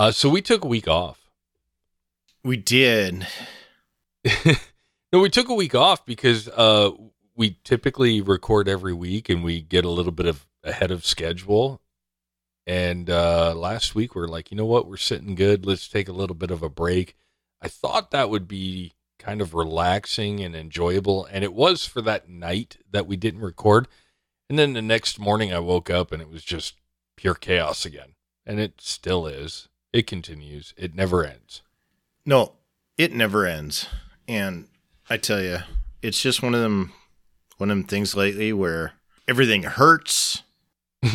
Uh, so we took a week off. We did. no, we took a week off because uh, we typically record every week and we get a little bit of ahead of schedule. And uh, last week we are like, you know what, we're sitting good. Let's take a little bit of a break. I thought that would be kind of relaxing and enjoyable, and it was for that night that we didn't record. And then the next morning I woke up and it was just pure chaos again, and it still is. It continues. It never ends. No, it never ends. And I tell you, it's just one of them one of them things lately where everything hurts.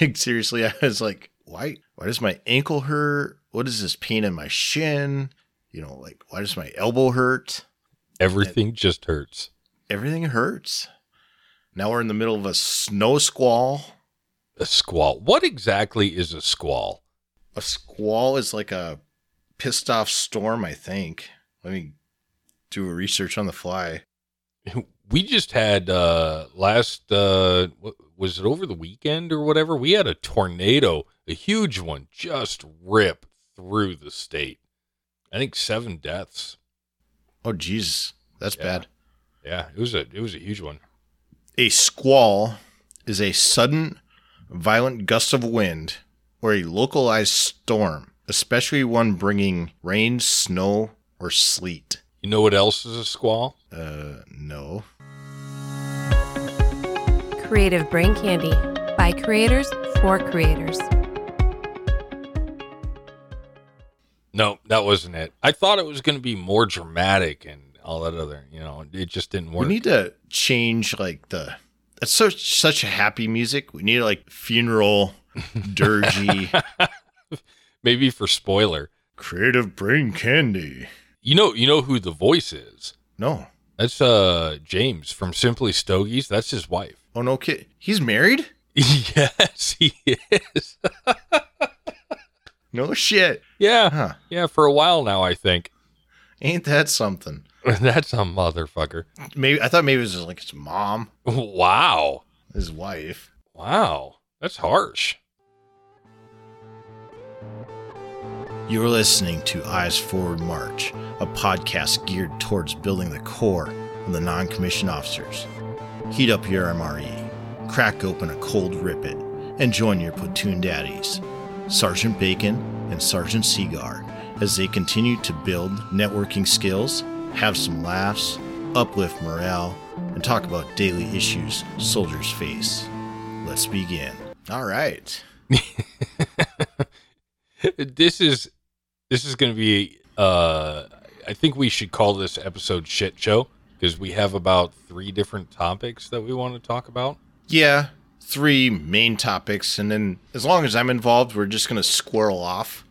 like seriously, I was like, why why does my ankle hurt? What is this pain in my shin? You know, like why does my elbow hurt? Everything and just hurts. Everything hurts. Now we're in the middle of a snow squall. A squall. What exactly is a squall? A squall is like a pissed off storm, I think. Let me do a research on the fly. We just had uh last uh was it over the weekend or whatever? We had a tornado, a huge one, just rip through the state. I think seven deaths. Oh Jesus. That's yeah. bad. Yeah, it was a it was a huge one. A squall is a sudden violent gust of wind or a localized storm, especially one bringing rain, snow, or sleet. You know what else is a squall? Uh, no. Creative Brain Candy by creators for creators. No, that wasn't it. I thought it was going to be more dramatic and all that other, you know, it just didn't work. We need to change like the it's such such a happy music. We need like funeral dirgy. Maybe for spoiler. Creative brain candy. You know, you know who the voice is. No, that's uh James from Simply Stogies. That's his wife. Oh no, kid, he's married. yes, he is. no shit. Yeah, huh. yeah, for a while now, I think. Ain't that something? That's a motherfucker. Maybe I thought maybe it was like his mom. Wow. His wife. Wow, that's harsh. You're listening to Eyes Forward March, a podcast geared towards building the core of the non commissioned officers. Heat up your MRE, crack open a cold Rip It, and join your platoon daddies, Sergeant Bacon and Sergeant Seagar, as they continue to build networking skills, have some laughs, uplift morale, and talk about daily issues soldiers face. Let's begin. All right. this is this is going to be. Uh, I think we should call this episode "shit show" because we have about three different topics that we want to talk about. Yeah, three main topics, and then as long as I'm involved, we're just going to squirrel off,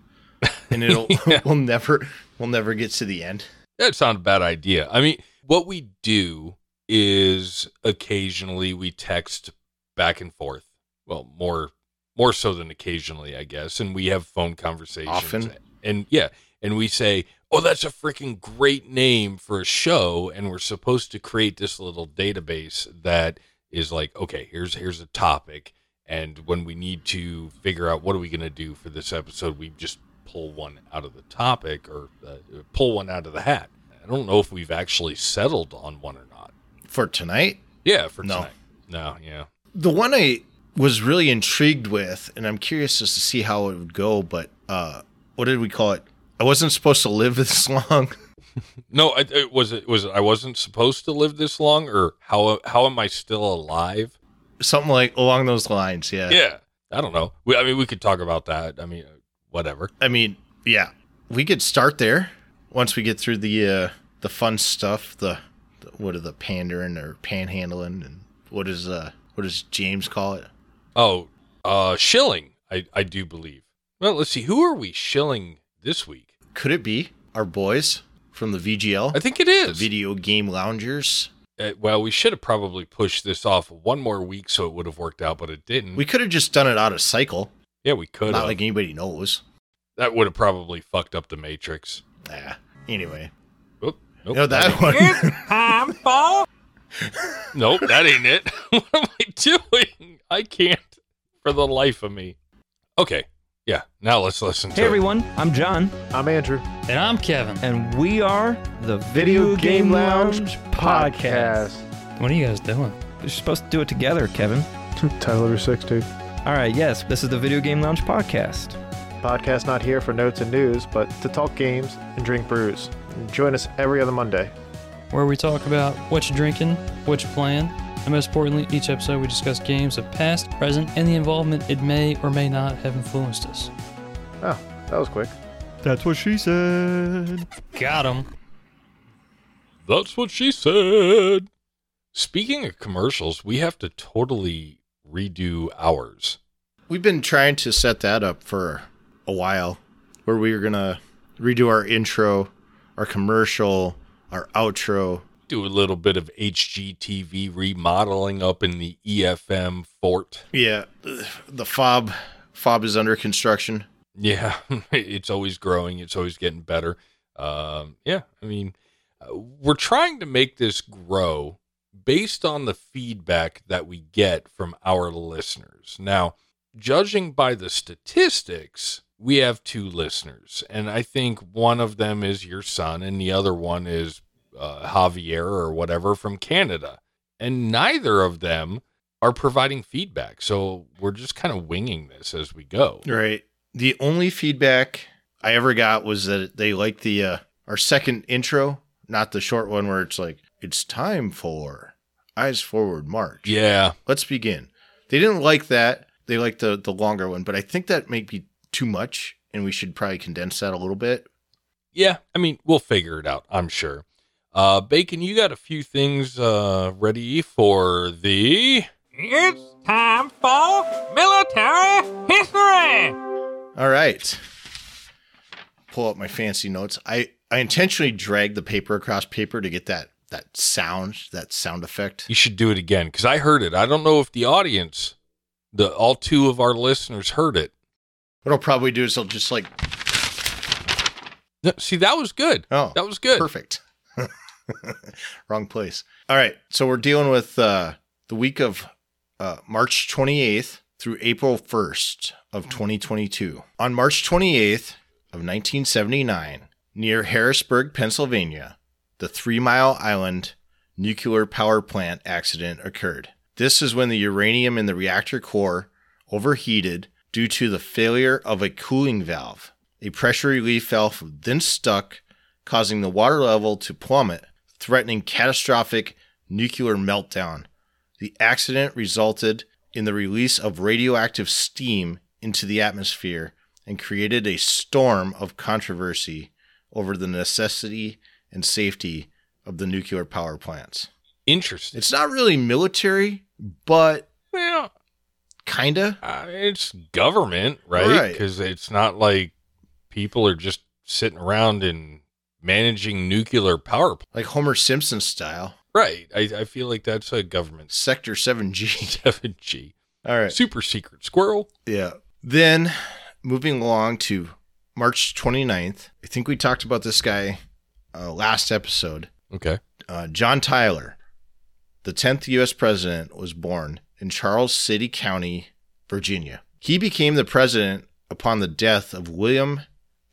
and it'll yeah. we'll never we'll never get to the end. That's not a bad idea. I mean, what we do is occasionally we text back and forth. Well, more more so than occasionally, I guess, and we have phone conversations. Often and yeah, and we say, "Oh, that's a freaking great name for a show," and we're supposed to create this little database that is like, okay, here's here's a topic, and when we need to figure out what are we going to do for this episode, we just pull one out of the topic or uh, pull one out of the hat. I don't know if we've actually settled on one or not for tonight. Yeah, for no. tonight. No, yeah. The one I was really intrigued with, and I'm curious just to see how it would go, but uh, what did we call it? I wasn't supposed to live this long. no, it, it was it was I wasn't supposed to live this long, or how how am I still alive? Something like along those lines. Yeah. Yeah. I don't know. We, I mean, we could talk about that. I mean, whatever. I mean, yeah, we could start there once we get through the uh, the fun stuff. The, the what are the pandering or panhandling, and what is uh what does James call it? Oh, uh, shilling. I I do believe. Well, let's see. Who are we shilling this week? Could it be our boys from the VGL? I think it is. The video game loungers. Uh, well, we should have probably pushed this off one more week so it would have worked out, but it didn't. We could have just done it out of cycle. Yeah, we could. Not like anybody knows. That would have probably fucked up the Matrix. Ah. Anyway. Oop, nope, know that, that one. nope, that ain't it. what am I doing? I can't for the life of me. Okay, Yeah. Now let's listen to Hey it. everyone, I'm John, I'm Andrew. And I'm Kevin. and we are the Video Game Lounge Podcast. What are you guys doing? You're supposed to do it together, Kevin. Tyler 60. All right, yes, this is the Video Game Lounge Podcast. Podcast not here for notes and news, but to talk games and drink brews. Join us every other Monday. Where we talk about what you're drinking, what you're playing, and most importantly, each episode we discuss games of past, present, and the involvement it may or may not have influenced us. Oh, that was quick. That's what she said. Got him. That's what she said. Speaking of commercials, we have to totally redo ours. We've been trying to set that up for a while, where we were gonna redo our intro, our commercial, our outro. Do a little bit of HGTV remodeling up in the EFM fort. Yeah, the fob fob is under construction. Yeah, it's always growing. It's always getting better. Um, yeah, I mean, uh, we're trying to make this grow based on the feedback that we get from our listeners. Now, judging by the statistics, we have two listeners, and I think one of them is your son, and the other one is uh, Javier or whatever from Canada. And neither of them are providing feedback. So we're just kind of winging this as we go. Right. The only feedback I ever got was that they liked the uh, our second intro, not the short one where it's like it's time for eyes forward march. Yeah. Let's begin. They didn't like that. They liked the the longer one, but I think that may be too much, and we should probably condense that a little bit. Yeah, I mean, we'll figure it out, I'm sure. Uh, Bacon, you got a few things uh, ready for the. It's time for military history. All right. Pull up my fancy notes. I I intentionally dragged the paper across paper to get that that sound, that sound effect. You should do it again because I heard it. I don't know if the audience, the all two of our listeners, heard it. What I'll probably do is I'll just like No, See, that was good. oh That was good. perfect. Wrong place. All right. So we're dealing with uh, the week of uh, March 28th through April 1st of 2022. On March 28th of 1979, near Harrisburg, Pennsylvania, the Three Mile Island nuclear power plant accident occurred. This is when the uranium in the reactor core overheated due to the failure of a cooling valve. A pressure relief valve then stuck, causing the water level to plummet, threatening catastrophic nuclear meltdown. The accident resulted in the release of radioactive steam into the atmosphere and created a storm of controversy over the necessity and safety of the nuclear power plants. Interesting. It's not really military, but well, kinda. uh, it's government, right? Right. Because it's not like people are just sitting around and managing nuclear power. Pl- Like Homer Simpson style. right. I, I feel like that's a government Sector 7G. 7G. All right. Super secret squirrel. Yeah. Then moving along to March 29th, I think we talked about this guy uh, last episode. Okay. Uh, John Tyler, the 10th U.S. president, was born in Charles City County, Virginia. He became the president upon the death of William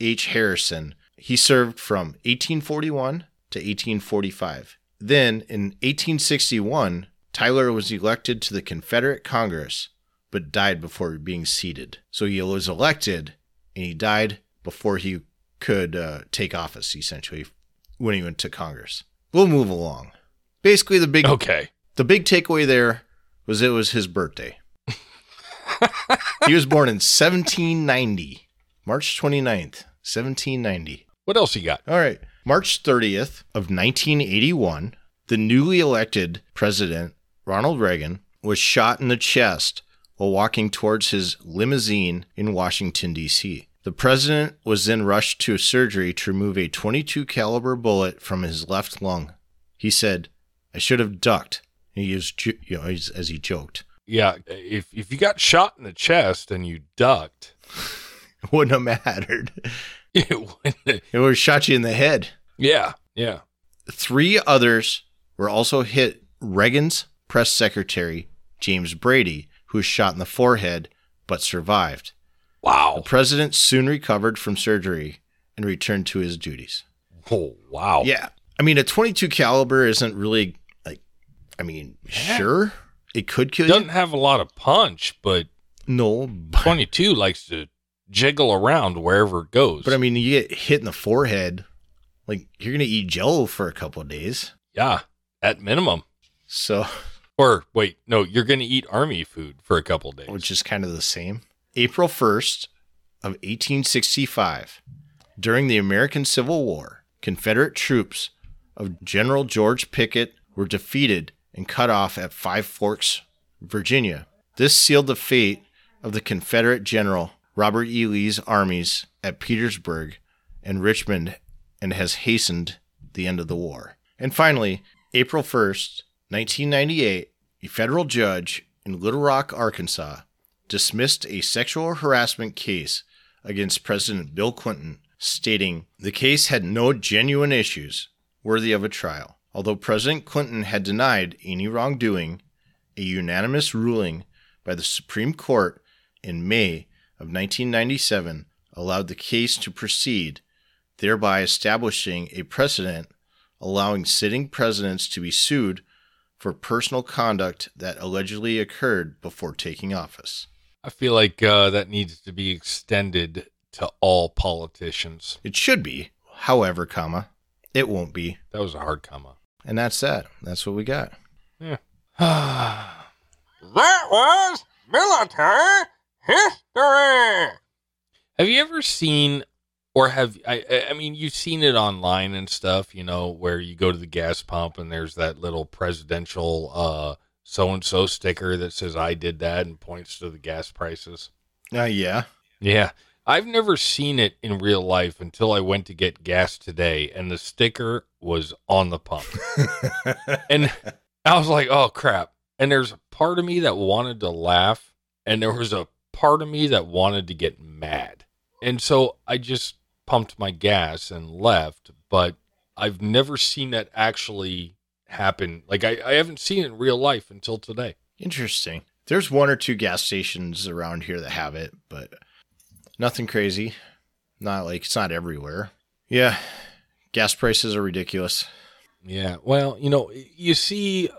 H. Harrison. He served from 1841 to 1845. Then, in 1861, Tyler was elected to the Confederate Congress, but died before being seated. So he was elected, and he died before he could uh, take office, essentially, when he went to Congress. We'll move along. Basically, the big Okay. the big takeaway there was it was his birthday. he was born in 1790, March 29th, 1790. What else you got? All right. March 30th of 1981, the newly elected president, Ronald Reagan, was shot in the chest while walking towards his limousine in Washington D.C. The president was then rushed to a surgery to remove a 22 caliber bullet from his left lung. He said, "I should have ducked." He used, you know, as as he joked. Yeah. If if you got shot in the chest and you ducked, it Wouldn't have mattered. it would have shot you in the head. yeah. Yeah. Three others were also hit Reagan's press secretary, James Brady, who was shot in the forehead but survived. Wow. The president soon recovered from surgery and returned to his duties. Oh, wow. Yeah. I mean, a 22 caliber isn't really like, I mean, sure, it could kill Doesn't you. have a lot of punch, but No, but, 22 likes to jiggle around wherever it goes. but I mean, you get hit in the forehead, like you're gonna eat Jello for a couple of days. yeah, at minimum. So, Or wait, no, you're going to eat army food for a couple days. which is kind of the same. April 1st of 1865, during the American Civil War, Confederate troops of General George Pickett were defeated and cut off at Five Forks, Virginia. This sealed the fate of the Confederate General Robert E. Lee's armies at Petersburg and Richmond and has hastened the end of the war. And finally, April 1st, 1998, a federal judge in Little Rock, Arkansas, dismissed a sexual harassment case against President Bill Clinton, stating the case had no genuine issues worthy of a trial. Although President Clinton had denied any wrongdoing, a unanimous ruling by the Supreme Court in May of 1997 allowed the case to proceed, thereby establishing a precedent allowing sitting presidents to be sued for personal conduct that allegedly occurred before taking office. I feel like uh, that needs to be extended to all politicians. It should be, however, comma, it won't be. That was a hard comma. And that's that. That's what we got. Yeah. that was military history. Have you ever seen, or have I? I- mean, you've seen it online and stuff. You know, where you go to the gas pump and there's that little presidential uh, so and so sticker that says "I did that" and points to the gas prices. Uh, yeah. Yeah, I've never seen it in real life until I went to get gas today, and the sticker was on the pump, and I was like, "Oh crap!" And there's a part of me that wanted to laugh, and there was a part of me that wanted to get mad. And so I just pumped my gas and left, but I've never seen that actually happen. Like I, I haven't seen it in real life until today. Interesting. There's one or two gas stations around here that have it, but nothing crazy. Not like it's not everywhere. Yeah. Gas prices are ridiculous. Yeah. Well, you know, you see,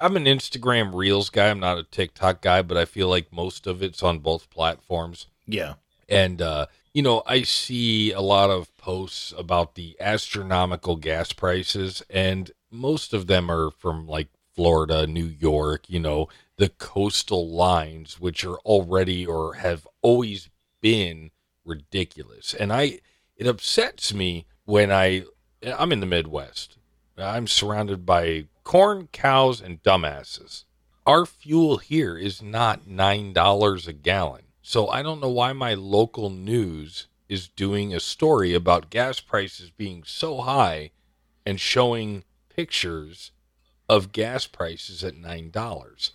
I'm an Instagram Reels guy. I'm not a TikTok guy, but I feel like most of it's on both platforms. Yeah. And, uh, you know, I see a lot of posts about the astronomical gas prices, and most of them are from like Florida, New York, you know, the coastal lines, which are already or have always been ridiculous. And I, it upsets me when I, I'm in the Midwest. I'm surrounded by corn, cows, and dumbasses. Our fuel here is not $9 a gallon. So I don't know why my local news is doing a story about gas prices being so high and showing pictures of gas prices at $9.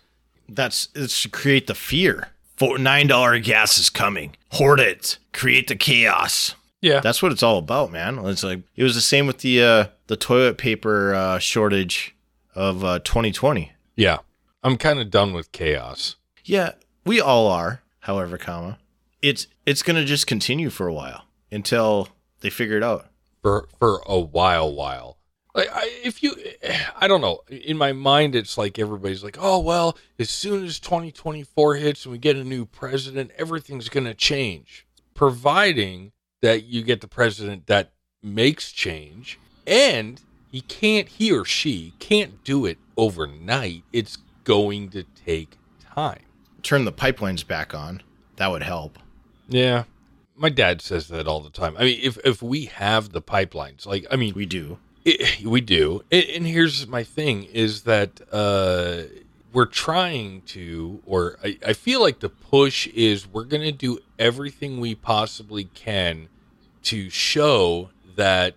That's it's to create the fear. For nine dollar gas is coming. Hoard it. Create the chaos. Yeah. That's what it's all about, man. It's like it was the same with the uh the toilet paper uh shortage of uh 2020. Yeah. I'm kind of done with chaos. Yeah, we all are, however, comma. It's it's going to just continue for a while until they figure it out. for for a while while like I, if you i don't know in my mind it's like everybody's like oh well as soon as 2024 hits and we get a new president everything's going to change providing that you get the president that makes change and he can't he or she can't do it overnight it's going to take time Turn the pipelines back on. That would help. yeah my dad says that all the time i mean if if we have the pipelines like i mean We do. It, we do, and, and here's my thing: is that uh, we're trying to, or I, I feel like the push is we're going to do everything we possibly can to show that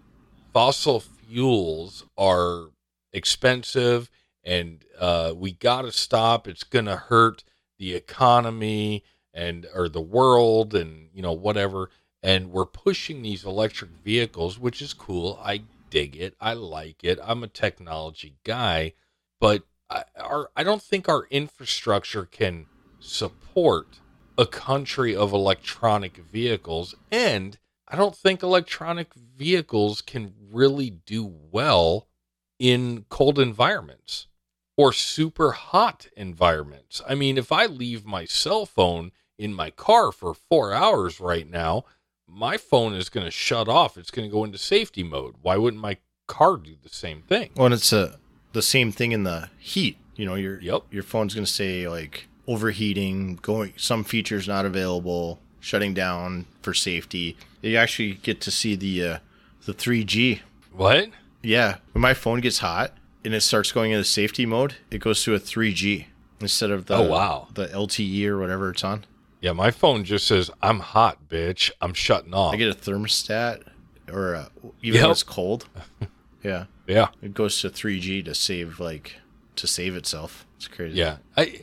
fossil fuels are expensive, and uh, we got to stop. It's going to hurt the economy and or the world, and you know whatever. And we're pushing these electric vehicles, which is cool. I dig it. I like it. I'm a technology guy, but I, our I don't think our infrastructure can support a country of electronic vehicles, and I don't think electronic vehicles can really do well in cold environments or super hot environments. I mean, if I leave my cell phone in my car for four hours right now, my phone is going to shut off. It's going to go into safety mode. Why wouldn't my car do the same thing? Well, and it's uh, the same thing in the heat. You know, your Yep. your phone's gonna say like overheating, going some features not available, shutting down for safety. You actually get to see the uh, the 3G. What? Yeah, when my phone gets hot and it starts going into safety mode, it goes to a 3G instead of the Oh, wow. the LTE or whatever it's on. Yeah, my phone just says, I'm hot, bitch. I'm shutting off. I get a thermostat or uh even Yep. when it's cold. yeah, yeah. it goes to 3G to save like to save itself. It's crazy. Yeah. I,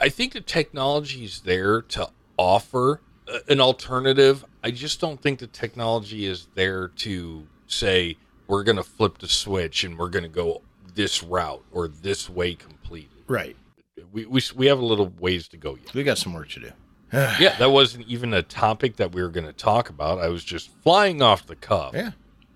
I think the technology is there to offer a- an alternative. I just don't think the technology is there to say, we're going to flip the switch and we're going to go this route or this way completely. Right. We, we, we have a little ways to go yet. We got some work to do. Yeah, that wasn't even a topic that we were going to talk about. I was just flying off the cuff. Yeah.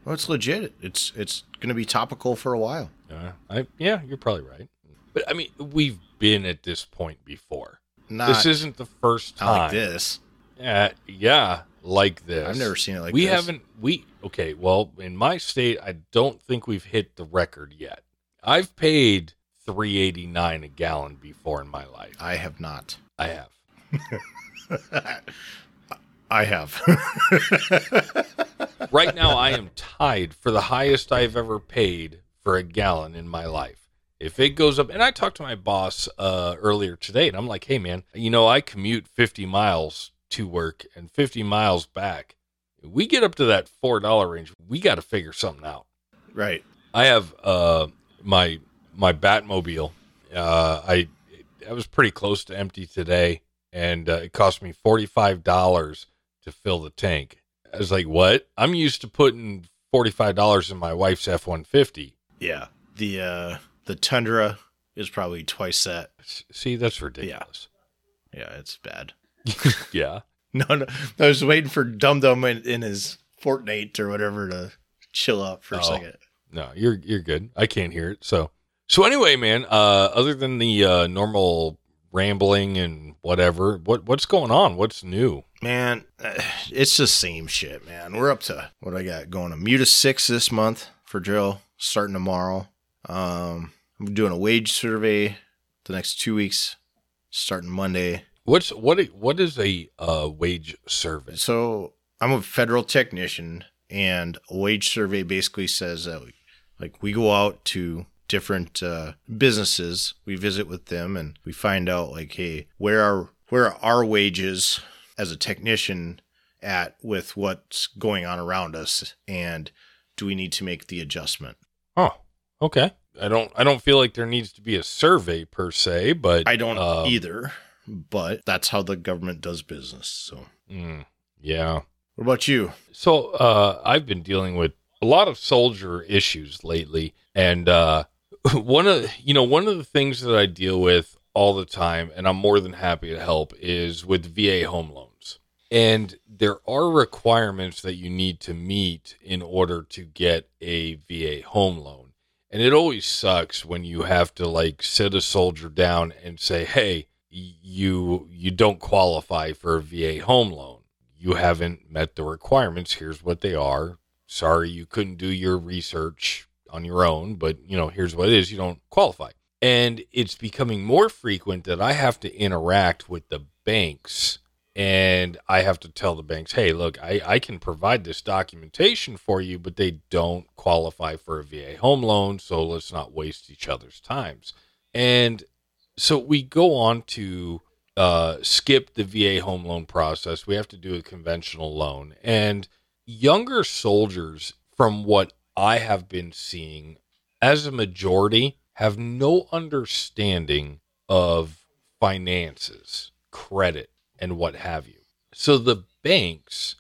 Well, it's legit. It's it's going to be topical for a while. Uh, I, yeah, you're probably right. But I mean, we've been at this point before. Not this isn't the first not time. like this. Uh, yeah, like this. I've never seen it like this. we this. haven't. We okay. Well, in my state, I don't think we've hit the record yet. I've paid three eighty nine a gallon before in my life. I have not. I have. I have. Right now, I am tied for the highest I've ever paid for a gallon in my life. If it goes up, and I talked to my boss uh, earlier today, and I'm like, "Hey, man, you know, I commute 50 miles to work and 50 miles back. If we get up to that four dollar range, we got to figure something out." right. I have uh, my my Batmobile. Uh, I I was pretty close to empty today, and uh, it cost me forty five dollars to fill the tank. I was like, "What? I'm used to putting forty five dollars in my wife's F one fifty. Yeah. The uh the Tundra is probably twice that. See, that's ridiculous. Yeah, it's bad. Yeah, No, no. I was waiting for Dum Dum in, in his Fortnite or whatever to chill out for a Oh. second. no, you're you're good. I can't hear it. So so anyway, man. Uh, other than the uh, normal rambling and whatever, what what's going on? What's new? Man, it's the same shit, man. We're up to what I got going. A Muta six this month for drill, starting tomorrow. Um, I'm doing a wage survey the next two weeks, starting Monday. What's what? What is a uh, wage survey? So I'm a federal technician, and a wage survey basically says that we, like we go out to different uh, businesses, we visit with them, and we find out like, hey, where are where are our wages as a technician at with what's going on around us, and do we need to make the adjustment? Oh, okay. I don't. I don't feel like there needs to be a survey per se, but I don't um, either, but that's how the government does business. So, mm, yeah. what about you? So uh, I've been dealing with a lot of soldier issues lately, and uh, one of you know one of the things that I deal with all the time, and I'm more than happy to help, is with VA home loans. And there are requirements that you need to meet in order to get a VA home loan. And it always sucks when you have to like sit a soldier down and say, "Hey, you you don't qualify for a VA home loan. You haven't met the requirements. Here's what they are. Sorry you couldn't do your research on your own, but you know, here's what it is. You don't qualify." And it's becoming more frequent that I have to interact with the banks and I have to tell the banks, hey, look, I, I can provide this documentation for you, but they don't qualify for a VA home loan, so let's not waste each other's times. And so we go on to uh, skip the VA home loan process. We have to do a conventional loan. And younger soldiers, from what I have been seeing, as a majority, have no understanding of finances, credit, and what have you. So the banks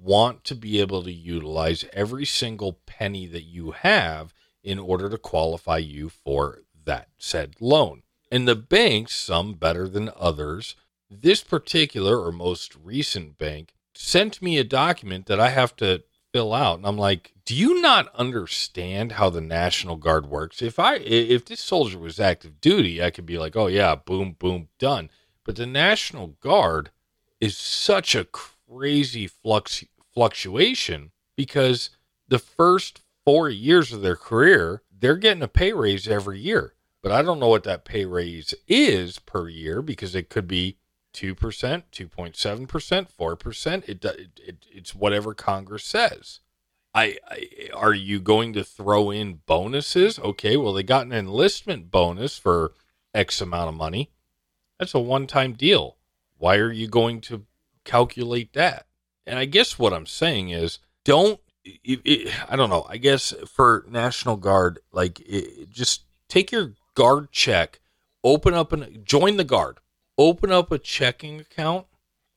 want to be able to utilize every single penny that you have in order to qualify you for that said loan. And the banks, some better than others, this particular or most recent bank sent me a document that I have to fill out and I'm like, "Do you not understand how the National Guard works? If I if this soldier was active duty, I could be like, "Oh yeah, boom boom, done." But the National Guard is such a crazy flux fluctuation because the first 4 years of their career, they're getting a pay raise every year. But I don't know what that pay raise is per year because it could be 2%, 2.7%, 4%. It, it, it it's whatever Congress says. I, I are you going to throw in bonuses? Okay, well they got an enlistment bonus for X amount of money. That's a one-time deal. Why are you going to calculate that? And I guess what I'm saying is don't I don't know. I guess for National Guard like it, just take your guard check, open up and join the guard. Open up a checking account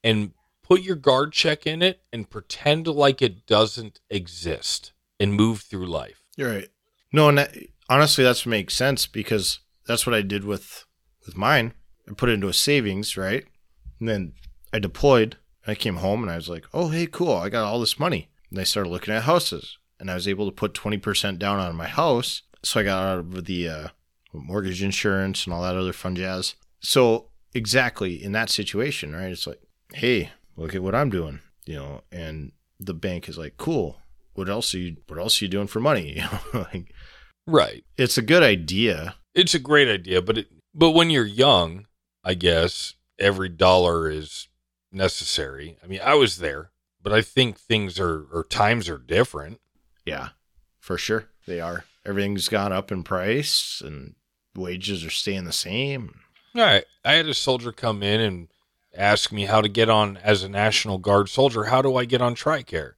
and put your guard check in it and pretend like it doesn't exist and move through life. You're right. No, and that, honestly, that's what makes sense because that's what I did with with mine. I put it into a savings, right? And then I deployed. I came home and I was like, "Oh, hey, cool! I got all this money." And I started looking at houses, and I was able to put twenty percent down on my house. So I got out of the uh, mortgage insurance and all that other fun jazz. So exactly in that situation, right? It's like, "Hey, look at what I'm doing," you know, and the bank is like, "Cool. What else are you? What else are you doing for money?" You know, like Right. it's a good idea. It's a great idea, but it, but when you're young, I guess every dollar is necessary. I mean, I was there, but I think things are or times are different. Yeah, for sure. They are. Everything's gone up in price and wages are staying the same. All right. I had a soldier come in and ask me how to get on as a National Guard soldier. How do I get on TRICARE?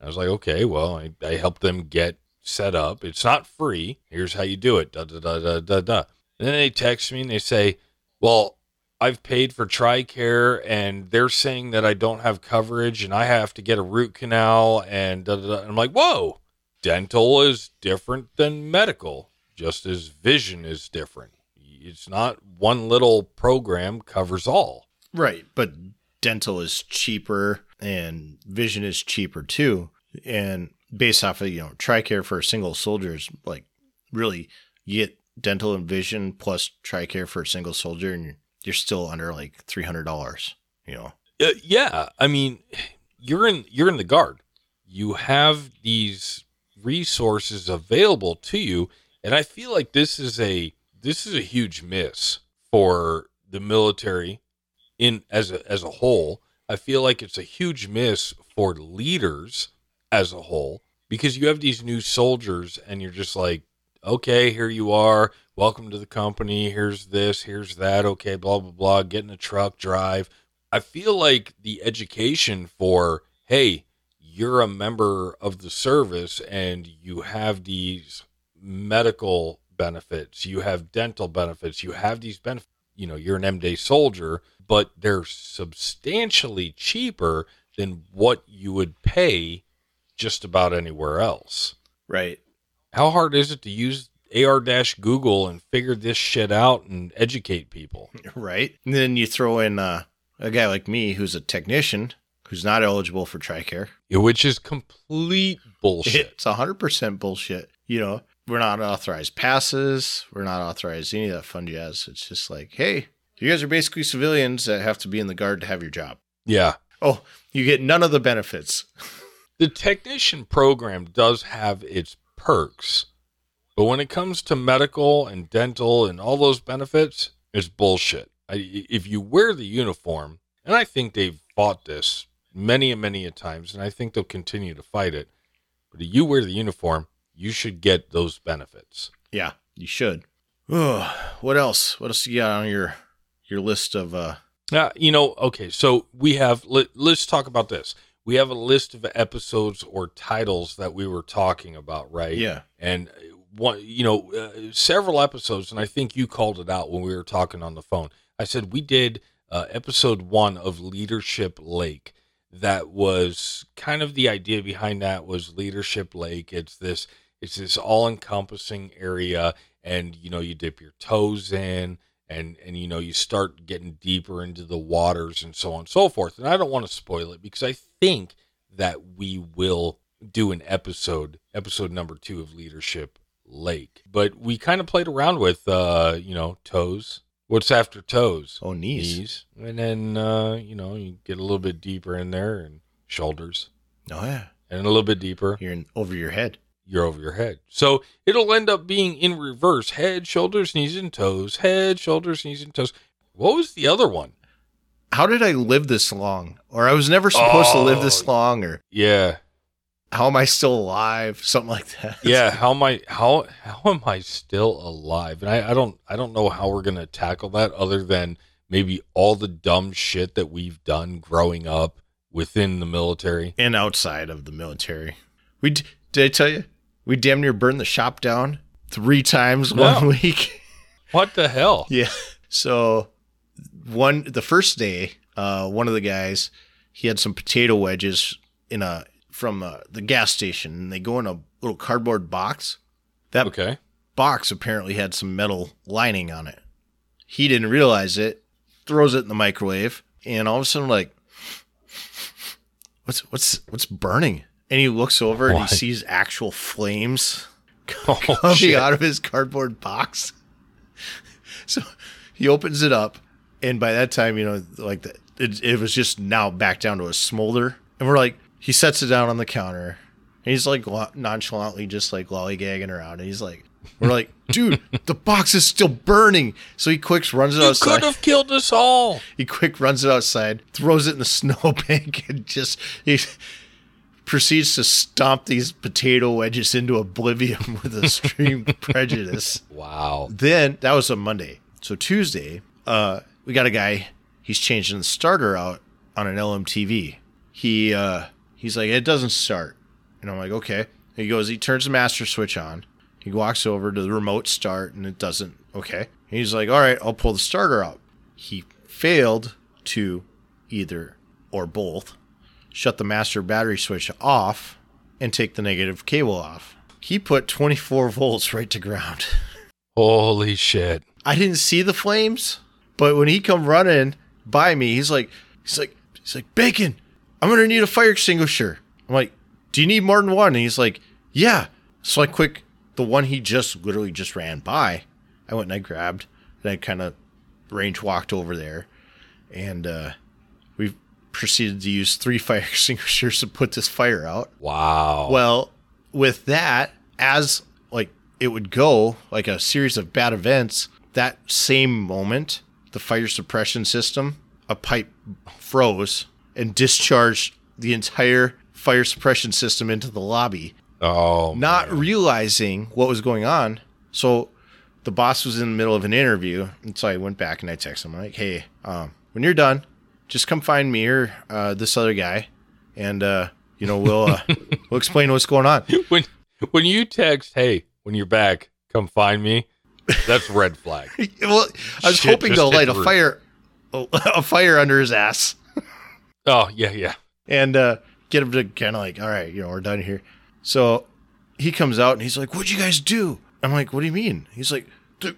I was like, okay, well, I, I helped them get set up. It's not free. Here's how you do it. Da, da, da, da, da, da. And then they text me and they say, well, I've paid for TRICARE and they're saying that I don't have coverage and I have to get a root canal. And, da, da, da. and I'm like, whoa, dental is different than medical, just as vision is different. It's not one little program covers all. Right. But dental is cheaper and vision is cheaper too. And based off of, you know, TRICARE for a single soldiers, like really you get dental and vision plus TRICARE for a single soldier and you're, you're still under like $300, you know. Uh, yeah, I mean, you're in you're in the guard. You have these resources available to you, and I feel like this is a this is a huge miss for the military in as a as a whole. I feel like it's a huge miss for leaders as a whole because you have these new soldiers and you're just like, okay, here you are. Welcome to the company. Here's this, here's that. Okay, blah, blah, blah. Get in a truck, drive. I feel like the education for, hey, you're a member of the service and you have these medical benefits, you have dental benefits, you have these benefits. You know, you're an M Day soldier, but they're substantially cheaper than what you would pay just about anywhere else. Right. How hard is it to use AR Google and figure this shit out and educate people? Right. And then you throw in uh, a guy like me who's a technician who's not eligible for TRICARE. Which is complete bullshit. It's 100% bullshit. You know, we're not authorized passes. We're not authorized any of that fun jazz. It's just like, hey, you guys are basically civilians that have to be in the guard to have your job. Yeah. Oh, you get none of the benefits. The technician program does have its perks, but when it comes to medical and dental and all those benefits, it's bullshit. I, if you wear the uniform, and I think they've fought this many and many a times, and I think they'll continue to fight it, but if you wear the uniform, you should get those benefits. Yeah, you should. Oh, what else? What else you got on your your list of uh Uh, you know, okay, so we have, let, let's talk about this. We have a list of episodes or titles that we were talking about, right? yeah. and uh, one you know uh, several episodes and i think you called it out when we were talking on the phone i said we did uh, episode one of leadership lake that was kind of the idea behind that was leadership lake it's this it's this all encompassing area and you know you dip your toes in and and you know you start getting deeper into the waters and so on and so forth. And I don't want to spoil it because I think that we will do an episode, episode number two of Leadership Lake. But we kind of played around with, uh, you know, toes. What's after toes? Oh, knees. Knees. And then, uh, you know, you get a little bit deeper in there and shoulders Oh yeah, and a little bit deeper. you're in, over your head. You're over your head. So it'll end up being in reverse head, shoulders, knees, and toes. Head, shoulders, knees, and toes. What was the other one? How did I live this long? Or I was never supposed to live this Oh. long? Or Yeah. How am I still alive? Something like that. yeah how am i how how am i still alive and i, I don't i don't know how we're gonna tackle that other than maybe all the dumb shit that we've done growing up within the military and outside of the military. We did I tell you we damn near burned the shop down three times No. one week. what the hell yeah. So one the first day, uh, one of the guys he had some potato wedges in a from uh, the gas station, and they go in a little cardboard box. That okay box apparently had some metal lining on it. He didn't realize it, throws it in the microwave, and all of a sudden, like, what's what's what's burning? And he looks over and he sees actual flames oh, coming shit. out of his cardboard box. So he opens it up, and by that time, you know, like the, it, it was just now back down to a smolder. And we're like, he sets it down on the counter. And he's like nonchalantly just like lollygagging around. And he's like, we're like, dude, the box is still burning. So he quick runs it outside. you outside. could have killed us all He quick runs it outside, throws it in the snowbank, and just he proceeds to stomp these potato wedges into oblivion with extreme prejudice. wow Then that was a Monday. So Tuesday, uh, we got a guy. He's changing the starter out on an LMTV. He uh, he's like, it doesn't start, and I'm like, okay. He goes, he turns the master switch on. He walks over to the remote start, and it doesn't. Okay. He's like, all right, I'll pull the starter out. He failed to either or both shut the master battery switch off and take the negative cable off. He put 24 volts right to ground. holy shit I didn't see the flames, but when he come running by me, he's like, he's like, he's like, Bacon, I'm gonna need a fire extinguisher. I'm like, do you need more than one? And he's like, yeah. So I quick, the one he just literally just ran by, I went and I grabbed, and I kind of range walked over there, and uh, we proceeded to use three fire extinguishers to put this fire out. wow Well, with that, as like it would go, like a series of bad events, that same moment, the fire suppression system, a pipe froze and discharged the entire fire suppression system into the lobby, oh not man. realizing what was going on. So the boss was in the middle of an interview, and so I went back and I texted him like, "Hey, um, when you're done, just come find me or uh, this other guy, and uh, you know we'll uh, we'll explain what's going on." when when you text hey when you're back come find me that's red flag well, I was Shit hoping to light a fire, a fire under his ass, oh yeah yeah and uh, get him to kind of like, "All right, you know, we're done here." So he comes out and he's like, "What'd you guys do?" I'm like, "What do you mean?" He's like,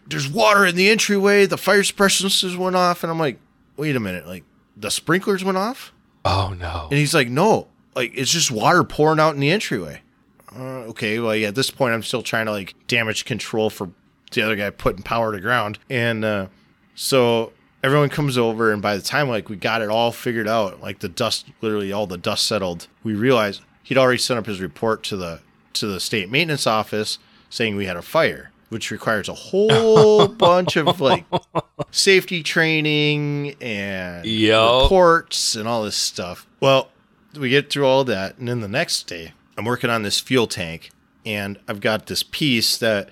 "There's water in the entryway. The fire suppression systems went off." And I'm like, "Wait a minute, like the sprinklers went off?" oh no And he's like, "No, like it's just water pouring out in the entryway." Uh, okay, well, yeah. At this point, I'm still trying to like damage control for the other guy putting power to ground, and uh, so everyone comes over, and by the time like we got it all figured out, like the dust, literally all the dust settled, we realized he'd already sent up his report to the to the state maintenance office saying we had a fire, which requires a whole bunch of like safety training and Yup. reports and all this stuff. Well, we get through all that, and then the next day, I'm working on this fuel tank, and I've got this piece that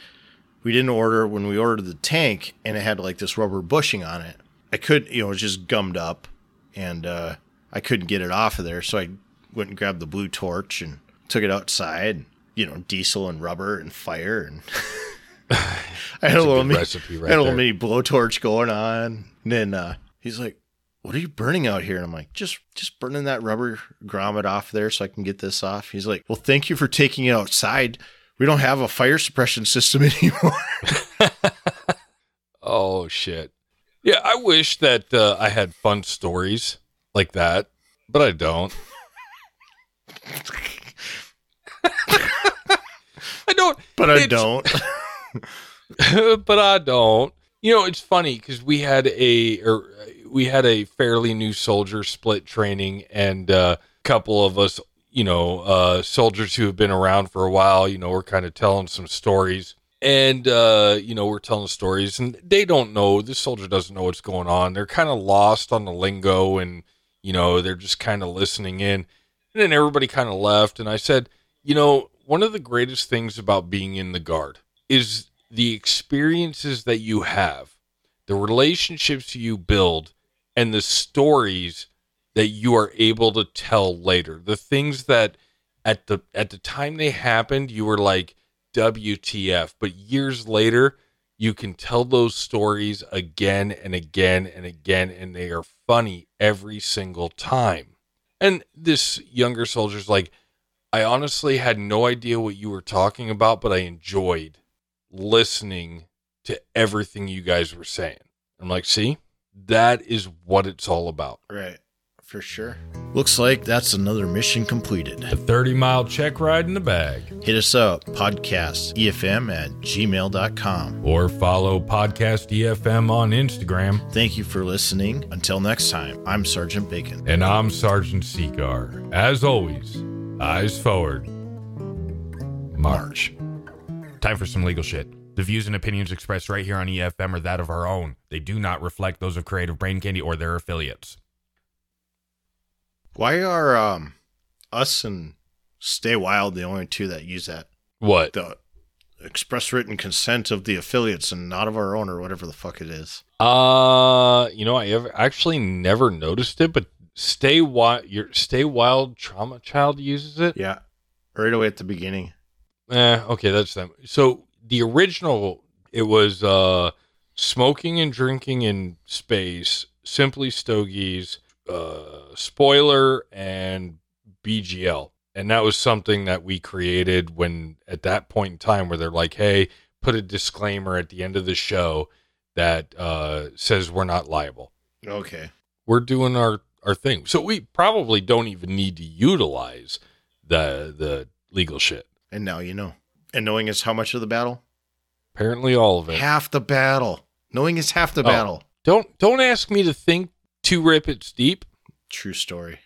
we didn't order when we ordered the tank, and it had like this rubber bushing on it. I couldn't, you know, it was just gummed up, and uh, I couldn't get it off of there, so I went and grabbed the blue torch and took it outside. You know, diesel and rubber and fire, and I had a little mini, recipe right had a little mini blowtorch going on. And then uh, he's like, "What are you burning out here?" And I'm like, "Just, just burning that rubber grommet off there so I can get this off." He's like, "Well, thank you for taking it outside. We don't have a fire suppression system anymore." oh shit Yeah, I wish that uh, I had fun stories like that, but I don't. I don't. But I don't. but I don't. You know, it's funny because we had a or we had a fairly new soldier split training, and uh, a couple of us, you know, uh, soldiers who have been around for a while, you know, we're kind of telling some stories, and uh, you know, we're telling stories, and they don't know. This soldier doesn't know what's going on. They're kind of lost on the lingo, and you know, they're just kind of listening in. And then everybody kind of left, and I said, you know, one of the greatest things about being in the guard is the experiences that you have, the relationships you build, and the stories that you are able to tell later. The things that at the at the time they happened, you were like WTF, but years later, you can tell those stories again and again and again and they are funny every single time. And this younger soldier's like, I honestly had no idea what you were talking about, but I enjoyed listening to everything you guys were saying. I'm like, see, that is what it's all about. right. For sure. Looks like that's another mission completed. A 30 mile check ride in the bag. Hit us up, podcast efm at gmail.com. Or follow Podcast EFM on Instagram. Thank you for listening. Until next time, I'm Sergeant Bacon. And I'm Sergeant Seagar. As always, eyes forward. March. Time for some legal shit. The views and opinions expressed right here on EFM are that of our own. They do not reflect those of Creative Brain Candy or their affiliates. Why are um us and Stay Wild the only two that use that? What? The express written consent of the affiliates and not of our own or whatever the fuck it is. Uh, you know, I have actually never noticed it, but Stay Wild, your Stay Wild Trauma Child uses it. Yeah. Right away at the beginning. Eh, okay, that's them. So the original, it was uh, smoking and drinking in space, simply stogies, uh, spoiler, and BGL, and that was something that we created when at that point in time where they're like, hey, put a disclaimer at the end of the show that uh, says we're not liable. Okay. We're doing our our thing, so we probably don't even need to utilize the the legal shit. And now you know. And knowing is how much of the battle? Apparently, all of it. Half the battle. Knowing is half the Oh. battle. Don't don't ask me to think two rippets deep. True story.